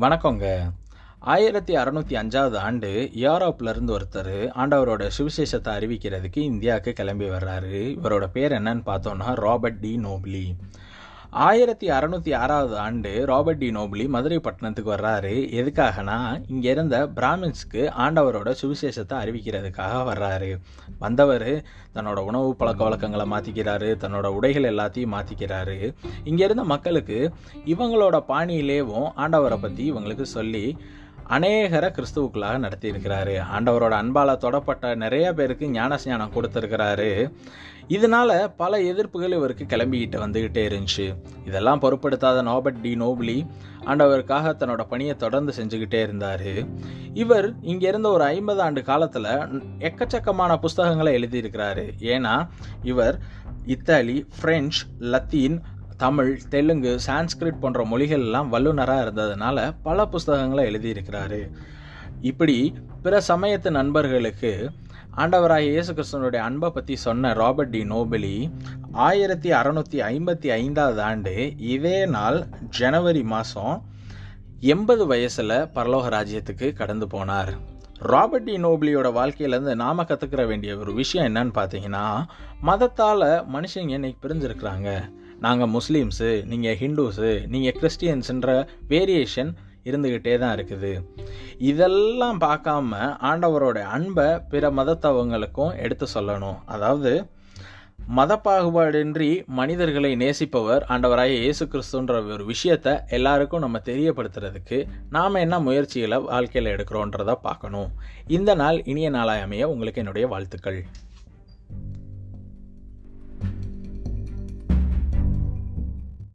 வணக்கங்க. ஆயிரத்தி அறநூற்றி அஞ்சாவது ஆண்டு யூரோப்ல இருந்து ஒருத்தர் ஆண்டவரோட சுவிசேஷத்தை அறிவிக்கிறதுக்கு இந்தியாவுக்கு கிளம்பி வர்றாரு. இவரோட பேர் என்னன்னு பார்த்தோம்னா ராபர்ட் டி நோப்லி. ஆயிரத்தி அறநூற்றி ஆறாவது ஆண்டு ராபர்ட் டி நோப்லி மதுரை பட்டணத்துக்கு வர்றாரு. எதுக்காகனா இங்கே இருந்த பிராமின்ஸ்க்கு ஆண்டவரோட சுவிசேஷத்தை அறிவிக்கிறதுக்காக வர்றாரு. வந்தவர் தன்னோட உணவு பழக்க வழக்கங்களை மாற்றிக்கிறாரு தன்னோட உடைகள் எல்லாத்தையும் மாற்றிக்கிறாரு இங்கே இருந்த மக்களுக்கு இவங்களோட பாணியிலேவும் ஆண்டவரை பற்றி இவங்களுக்கு சொல்லி அநேகரை கிறிஸ்துவுக்குள்ளாக நடத்தியிருக்கிறாரு. ஆண்டவரோட அன்பால் தொடப்பட்ட நிறைய பேருக்கு ஞானஸ்ஞானம் கொடுத்துருக்கிறாரு. இதனால பல எதிர்ப்புகள் இவருக்கு கிளம்பிக்கிட்டு வந்துக்கிட்டே இருந்துச்சு. இதெல்லாம் பொருட்படுத்தாத நோபர்ட் டி நோபிலி ஆண்டவருக்காக தன்னோட பணியை தொடர்ந்து செஞ்சுக்கிட்டே இருந்தார். இவர் இங்கே இருந்த ஒரு ஐம்பது ஆண்டு காலத்தில் எக்கச்சக்கமான புஸ்தகங்களை எழுதியிருக்கிறாரு. ஏன்னா இவர் இத்தாலி பிரெஞ்சு லத்தீன் தமிழ் தெலுங்கு சான்ஸ்கிரிட் போன்ற மொழிகள் எல்லாம் வல்லுநராக இருந்ததுனால பல புஸ்தகங்களை எழுதியிருக்கிறாரு. இப்படி பிற சமயத்து நண்பர்களுக்கு ஆண்டவராக இயேசு கிறிஸ்தனுடைய அன்பை பற்றி சொன்ன ராபர்ட் டி நோபலி ஆயிரத்தி அறநூற்றி ஐம்பத்தி ஐந்தாவது ஆண்டு இதே நாள் ஜனவரி மாதம் எண்பது வயசில் பரலோக ராஜ்யத்துக்கு கடந்து போனார். ராபர்ட் டி நோபிலியோட வாழ்க்கையிலேருந்து நாம கற்றுக்கிற வேண்டிய ஒரு விஷயம் என்னன்னு பார்த்தீங்கன்னா மதத்தால் மனுஷங்க இன்னைக்கு பிரிஞ்சிருக்கிறாங்க. நாங்கள் முஸ்லீம்ஸு நீங்கள் ஹிந்துஸு நீங்கள் கிறிஸ்டியன்ஸுன்ற வேரியேஷன் இருந்துக்கிட்டே தான் இருக்குது. இதெல்லாம் பார்க்காம ஆண்டவரோட அன்பை பிற மதத்தவங்களுக்கும் எடுத்து சொல்லணும். அதாவது மத பாகுபாடின்றி மனிதர்களை நேசிப்பவர் ஆண்டவராய இயேசு கிறிஸ்துன்ற ஒரு விஷயத்த எல்லாருக்கும் நம்ம தெரியப்படுத்துறதுக்கு நாம் என்ன முயற்சிகளை வாழ்க்கையில் எடுக்கிறோன்றதை பார்க்கணும். இந்த நாள் இனிய நாளாய் அமைய உங்களுக்கு என்னுடைய வாழ்த்துக்கள்.